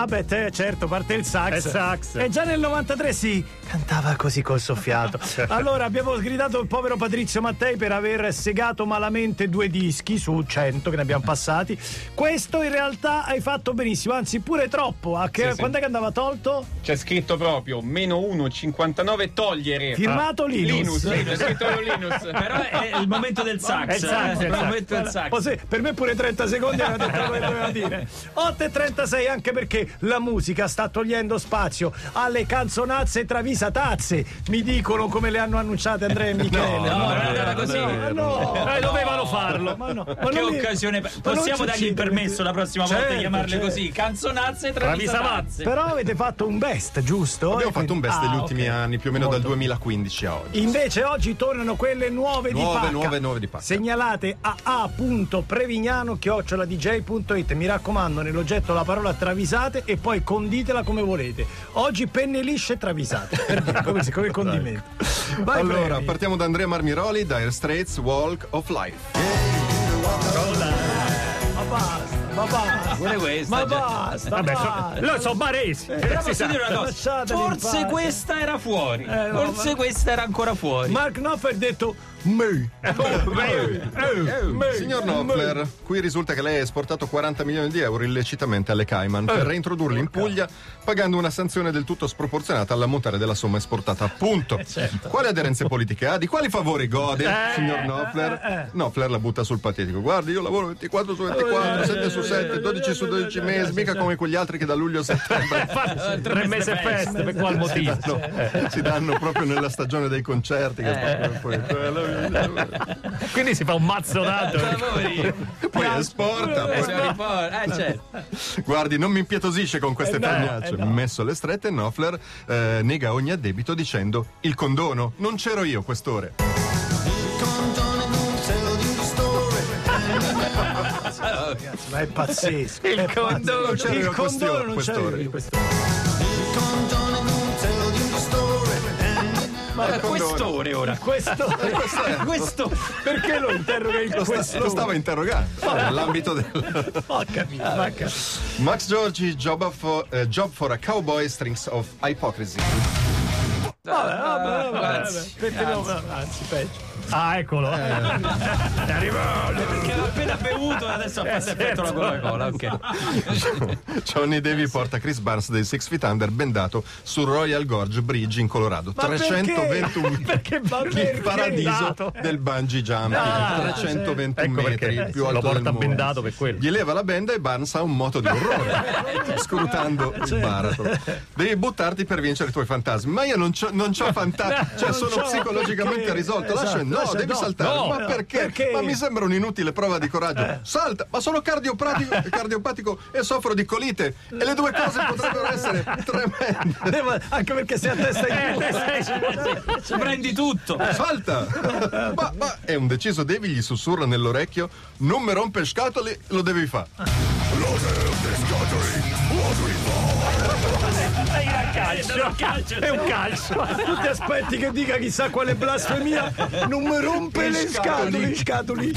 Ah beh, te, certo, parte il sax. È sax. E già nel 93 si cantava così col soffiato. allora abbiamo sgridato il povero Patrizio Mattei per aver segato malamente due dischi su 100 che ne abbiamo passati. Questo in realtà hai fatto benissimo, anzi pure troppo. A che, Sì, sì. Quando è che andava tolto? C'è scritto proprio meno 1,59 togliere. Firmato Linus. Linus, Linus, scritto Linus. Però è il momento del sax. È il sax, eh, è il il momento del sax. Oh, sì, per me pure 30 secondi aveva detto quello che doveva dire. 8 e 36 anche perché la musica sta togliendo spazio alle canzonazze travisatazze. Mi dicono come le hanno annunciate Andrea e Michele. no, non è andata così. Ma no, Eh, dovevano farlo. ma no. Ma Che non mi- occasione. ma non Possiamo dargli il permesso la prossima volta Certo, di chiamarle certo. così? Canzonazze travisatazze. Però avete fatto un best, giusto? Abbiamo E fatto un best Ah, degli ultimi ok. anni, più o meno dal Molto. 2015 a oggi. Invece oggi tornano quelle nuove, di Nuove, pacca. nuove, nuove di pacca. Segnalate a a.prevignano-dj.it. Mi raccomando, nell'oggetto la parola travisate e poi conditela come volete. Oggi penne lisce e travisate. Per dire, come, come condimento. Vai, allora, Previ. partiamo da Andrea Marmiroli, Dire Straits, Walk of Life. Ma basta, ma basta. Pure questa. Ma già. basta, Vabbè, so, basta. loro sono baresi. Però Si posso dire una cosa? Forse questa era fuori. Eh, no, Forse ma- questa era ancora fuori. Mark Knopfler ha detto me. me. Signor Knopfler, qui risulta che lei ha esportato 40 milioni di euro illecitamente alle Cayman per reintrodurli in Puglia pagando una sanzione del tutto sproporzionata all'ammontare della somma esportata. Appunto. Quali aderenze politiche ha? Di quali favori gode, signor Knopfler? Knopfler la butta sul patetico. Guardi, io lavoro 24 su 24, 7 su 7, 12 su 12 mesi, mica come quegli altri che da luglio a settembre tre mesi e feste, per qual motivo? si danno proprio nella stagione dei concerti. Quindi si fa un mazzonato. Poverino. poi esporta. Eh. Eh, certo. Guardi, non mi impietosisce con queste Eh eh no. Messo alle strette, Knopfler eh, nega ogni addebito dicendo il condono. Non c'ero io quest'ore. Ma è pazzesco. Il È pazzesco. condono. Non c'era Il condono non quest'ore. c'era quest'ora. Ma il condono. quest'ore ora. Questo, Questo. perché lo interroga il Lo, sta- questo? lo stava interrogando nell'ambito del Ho capito, ma capito. Max Giorgi Job, of, eh, job for a Cowboy Strings of Hypocrisy. Vabbè, vabbè, vabbè, Anzi, vabbè. Perché no? Anzi, peggio. Ah, eccolo. È arrivato. Perché l'ha appena bevuto e adesso ha fatto effetto la Coca-Cola. Ok. Johnny Davy porta Chris Barnes dei Six Feet Under bendato sul Royal Gorge Bridge in Colorado. Ma 321 perché? Perché? Perché? il paradiso Dato. del bungee jumping. Ah, 321 Ecco metri, perché più lo alto del porta mondo. bendato per quello. Gli leva la benda e Barnes ha un moto di orrore, scrutando il baratro. Devi buttarti per vincere i tuoi fantasmi. Ma io non c'ho fantasmi, cioè Non sono psicologicamente perché? risolto. Lascia, Esatto, no, devi no, saltare. no, ma no, perché? perché? Ma mi sembra un'inutile prova di coraggio. Salta, ma sono cardiopatico, cardiopatico e soffro di colite. E le due cose potrebbero essere tremende. Devo- anche perché sei a testa in giù. Ci prendi tutto. Salta! ma, ma è un deciso Devi gli sussurra nell'orecchio: Non mi rompe scatole, lo devi fare. Calcio. È un calcio. Tu ti aspetti che dica chissà quale blasfemia? Non mi rompe le scatole, scatoli.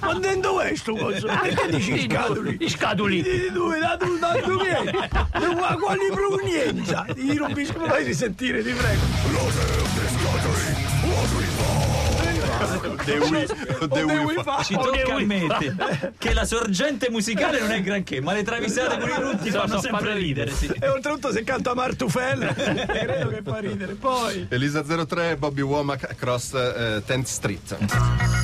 Ma dentro è sto coso? Perché dici scatoli? I scatoli. Di dove? Da dove? Da vieni? Da quali provenienza? Ti rompi scatole. Fai risentire, ti prego. Devi, devi fa- Ci Oh, tocca ammettere che la sorgente musicale non è granché, ma le travisate con i rutti fanno sempre ridere. Sì. E oltretutto se canta Martufel, credo che fa ridere. Poi. Elisa 03, Bobby Womack across eh, 10th Street.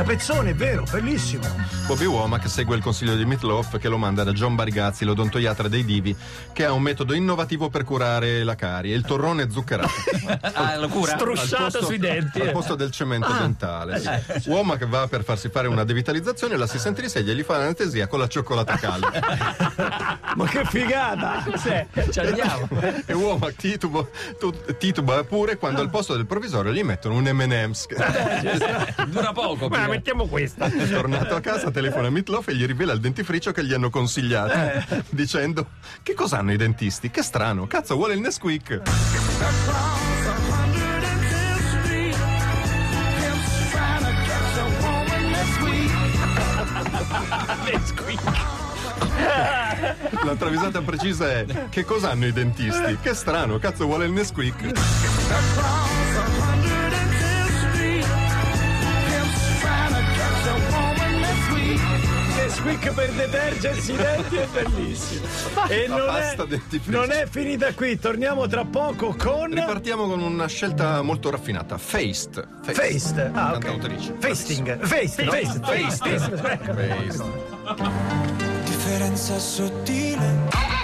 Urca pezzone, è vero, bellissimo. Bobby Womack segue il consiglio di Meatloaf che lo manda da John Barigazzi, l'odontoiatra dei divi, che ha un metodo innovativo per curare la carie, il torrone zuccherato. Ah, lo cura? Strusciato sui denti. al eh. posto del cemento dentale. sì. Womack va per farsi fare una devitalizzazione, l'assistente di sedia gli fa l'anestesia con la cioccolata calda. Ma che figata! Cos'è? Ci andiamo. e Womack tituba, tu- tituba pure quando al posto del provvisorio gli mettono un M&M's. Dura poco. Ma però. Eh. mettiamo questa. Tornato a casa, telefona a Mitloff e gli rivela il dentifricio che gli hanno consigliato, eh. dicendo: Che cos'hanno i dentisti? Che strano, cazzo, vuole il Nesquik. Nesquik. La travisata precisa è che cosa hanno i dentisti? Che strano, cazzo vuole il Nesquik. Nesquik per detergersi i denti è bellissimo. E non è, non è finita qui, torniamo tra poco con Ripartiamo con una scelta molto raffinata. Faced. Faced. Ah. Cantautrice. Fasting. Faced. Faced. Faced. Faced. differenza sottile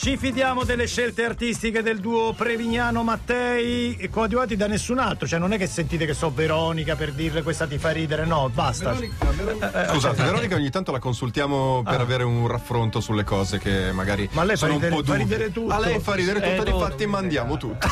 Ci fidiamo delle scelte artistiche del duo Prevignano Mattei, coadiuvati da nessun altro. Cioè, non è che sentite che so Veronica per dirle questa ti fa ridere, no, basta. Scusate, Veronica ogni tanto la consultiamo per avere un raffronto sulle cose che magari Ma lei fa sono ridere- un po' fa dubbi. ridere tutto. A lei fa ridere tutto, Eh, difatti mandiamo tutto.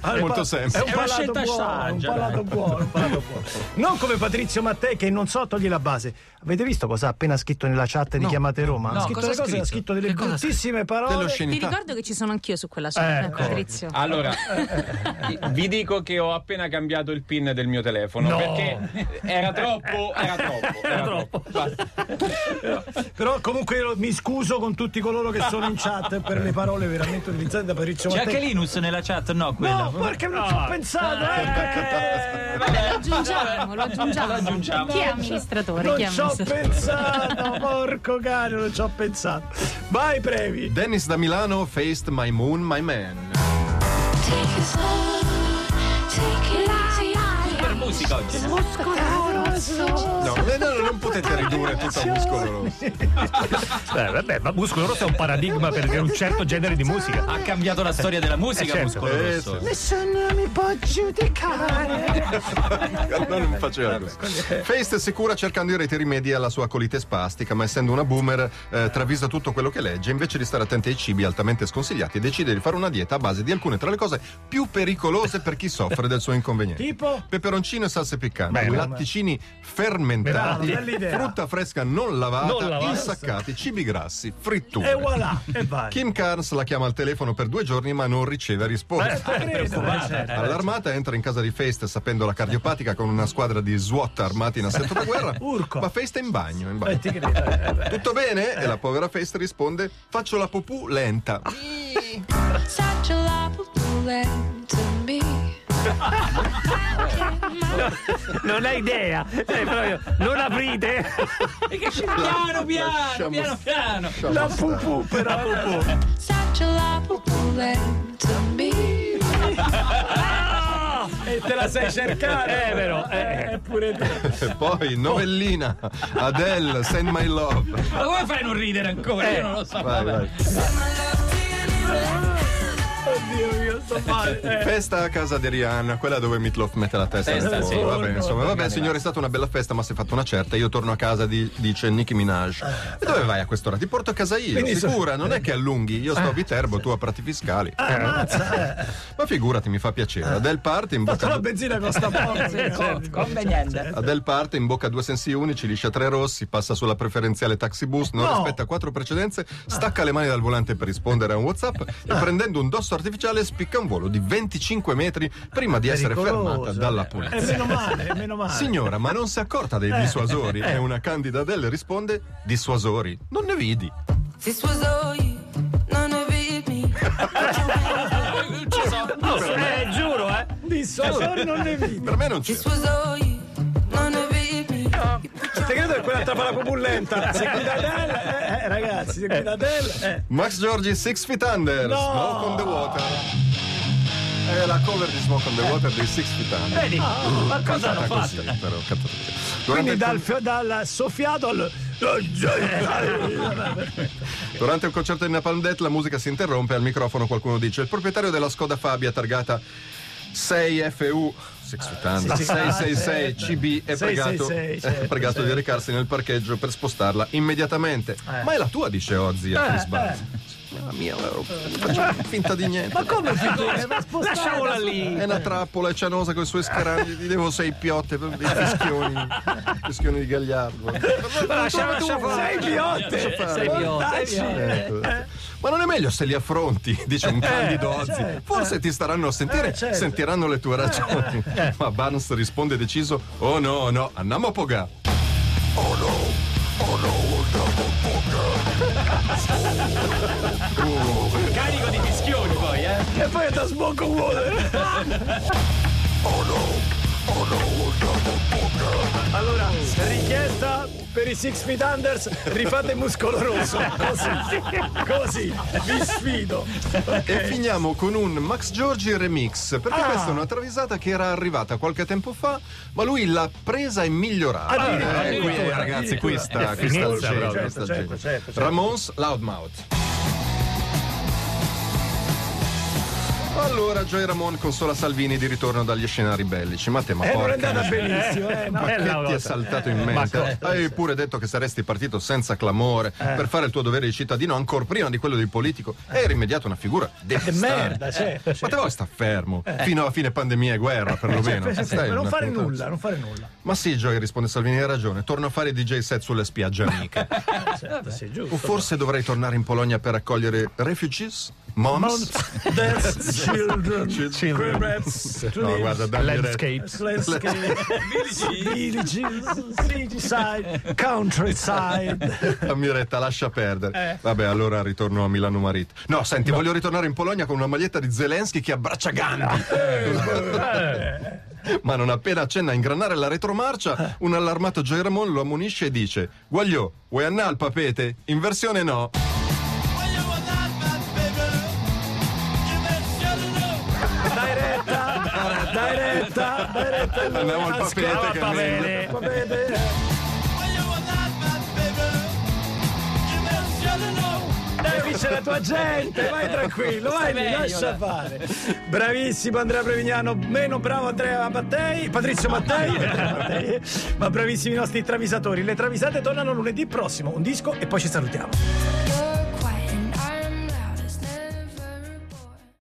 Al- Molto È semplice. un una palato scelta buono, saggia, un palato buono, un palato buono. Non come Patrizio Mattei che non so togli la base. Avete visto cosa ha appena scritto nella chat di Chiamate Roma? No, ha scritto cosa le ha cose, ha scritto? delle bruttissime Ti parole. Dell'oscenità. ricordo che ci sono anch'io su quella scelta, Ecco. Patrizio. Allora, vi dico che ho appena cambiato il pin del mio telefono No. perché era troppo, era troppo, era troppo. Però comunque mi scuso con tutti coloro che sono in chat per le parole veramente utilizzate da Patrizio C'è anche Linus nella chat? No, quella. No, perché non ci ho pensato. eh. Vabbè, lo aggiungiamo, lo aggiungiamo. Lo aggiungiamo. Chi è amministratore? Non ci ho pensato, porco cane, non ci ho pensato. Vai, Previ. Dennis da Milano, Faced My Moon, My Man. Per musica oggi. Eh, no, non potete ridurre tutto a muscolo rosso. Eh, vabbè, ma Muscolo Rosso è un paradigma per un certo genere di musica. Ha cambiato la storia della musica, Eh, certo. Muscolo Eh, Rosso. Nessuno mi può giudicare. Allora non faceva così. Faced è sicura cercando in rete rimedi alla sua colite spastica, ma essendo una boomer eh, travisa tutto quello che legge, invece di stare attenti ai cibi altamente sconsigliati, decide di fare una dieta a base di alcune tra le cose più pericolose per chi soffre del suo inconveniente. Tipo? Peperoncino e salse piccanti, Bene. Fermentati, frutta fresca non lavata, Non lavata. insaccati, cibi grassi, fritture. E voilà, e vai. Kim Carnes la chiama al telefono per due giorni ma non riceve risposta. Eh, credo, eh, certo. Allarmata entra in casa di Feist sapendo la cardiopatica con una squadra di SWAT armati in assetto da guerra. Urco. Ma Feist è in bagno, in bagno. Eh, ti credo. eh, beh. Tutto bene? E la povera Feist risponde: Faccio la pupù lenta. Such a love to me. Non hai idea. Eh, proprio, non aprite. Piano, piano, Lasciamo- piano, piano. La pupù, però. Such a to me. E te la sai cercare. Eh, però, eh. Eh, pure te. E poi novellina. Adele, Send My Love. Ma come fai a non ridere ancora? Io non lo so. Vai, vabbè. vai. Oddio mio, sto male. Eh. Festa a casa di Rihanna, quella dove Meatloaf mette la testa nel Testa, fuoco. sì. Vabbè, insomma, vabbè, signore, è stata una bella festa, ma si è fatta una certa. Io torno a casa, di- dice Nicki Minaj. E dove vai a quest'ora? Ti porto a casa io, Quindi so- sicura, non è che allunghi. Io sto a Viterbo, tu a Prati Fiscali. Ma figurati, mi fa piacere. Adele parte in Tanto bocca. la benzina costa poco. ragazzi. Conveniente. Adele parte in bocca a due sensi unici, liscia tre rossi, passa sulla preferenziale taxi bus, non No. rispetta quattro precedenze, stacca le mani dal volante per rispondere a un WhatsApp e prendendo un dosso artificiale spicca un volo di 25 metri prima di essere Pericoloso, fermata dalla eh. polizia. Eh, meno male, meno male. Signora, ma non si è accorta dei dissuasori? E una candida Adele risponde: Dissuasori? Non ne vidi. All you. None of it me. Eh, giuro, eh. Dissuasori non ne vidi. Per me non c'è. This segreto è quella trappola proprio lenta. Se guida Adele, eh, eh, ragazzi, se guida Adele, eh. Max Giorgi, Six Feet Under, No. Smoke on the Water. È la cover di Smoke on the Water dei Six Feet Under. Vedi? Ma cosa hanno così, fatto? però, così. Durante Quindi dal, fio- dal soffiato al. Durante il concerto di Napalm Death la musica si interrompe al microfono qualcuno dice il proprietario della Skoda Fabia targata 6FU 6 sì, sì. 666 CB è 666, pregato, certo, è pregato di certo. recarsi nel parcheggio per spostarla immediatamente. Ma è la tua, dice Ozzy a Chris La mia, ero- facciamo finta di niente. Ma come finire? Ma spostare Lasciamola lì. È una trappola, è cianosa con i suoi scarani, gli devo sei piotte, dei fischioni, fischioni di gagliardo. Lascia, lascia fare. Sei piotte! Sei piotte. Ecco. Ma non è meglio se li affronti, dice un candido Ozzy. Forse ti staranno a sentire, Eh, certo. sentiranno le tue ragioni. Ma Barnes risponde deciso: Oh no, no, andiamo a pogà. Oh no, Carico di fischioni poi, eh. E poi è da smoke water. Allora, richiesta per i Six Feet Unders, rifate muscolo rosso. Così, così, vi sfido. E finiamo con un Max Giorgi remix, perché Ah. questa è una travisata che era arrivata qualche tempo fa, ma lui l'ha presa e migliorata. Addirittura, Eh, qui, addirittura, ragazzi, addirittura. qui sta, È qui sta il finezza, genio, proprio. qui sta il Certo, certo, certo. Ramones Loudmouth. Allora, Joy Ramon consola Salvini di ritorno dagli scenari bellici. Ma te, ma Eh, non è porca andata benissimo, eh. Ma che ti è saltato in Ma mente? Hai pure detto che saresti partito senza clamore Eh. per fare il tuo dovere di cittadino ancora prima di quello di politico hai rimediato una figura Che devastante. merda, certo. Ma te vuoi sta fermo fino a fine pandemia e guerra, perlomeno. Cioè, Stai non un fare attimo. nulla, non fare nulla. Ma sì, Joy, risponde Salvini, hai ragione. Torno a fare DJ set sulle spiagge amiche. Certo, sì, giusto. o forse dovrei tornare in Polonia per accogliere refugees? Moms? Death, children, Children. No, guarda. Landscapes. landscape, villages, cityside, countryside. Dammi retta, lascia perdere. Eh. Vabbè, allora ritorno a Milano Marit. No, senti, voglio ritornare in Polonia con una maglietta di Zelensky che abbraccia Gandhi. Ma non appena accenna a ingranare la retromarcia, un allarmato Joy Ramon lo ammonisce e dice: Guagliò, vuoi annà il papete? In versione no. Andiamo al papete che bene. Dai, vince la tua gente, vai tranquillo, vai meglio, lascia dai. fare. Bravissimo Andrea Prevignano, meno bravo Andrea Mattei, Patrizio Mattei, Mattei, ma bravissimi i nostri travisatori. Le travisate tornano lunedì prossimo, un disco e poi ci salutiamo.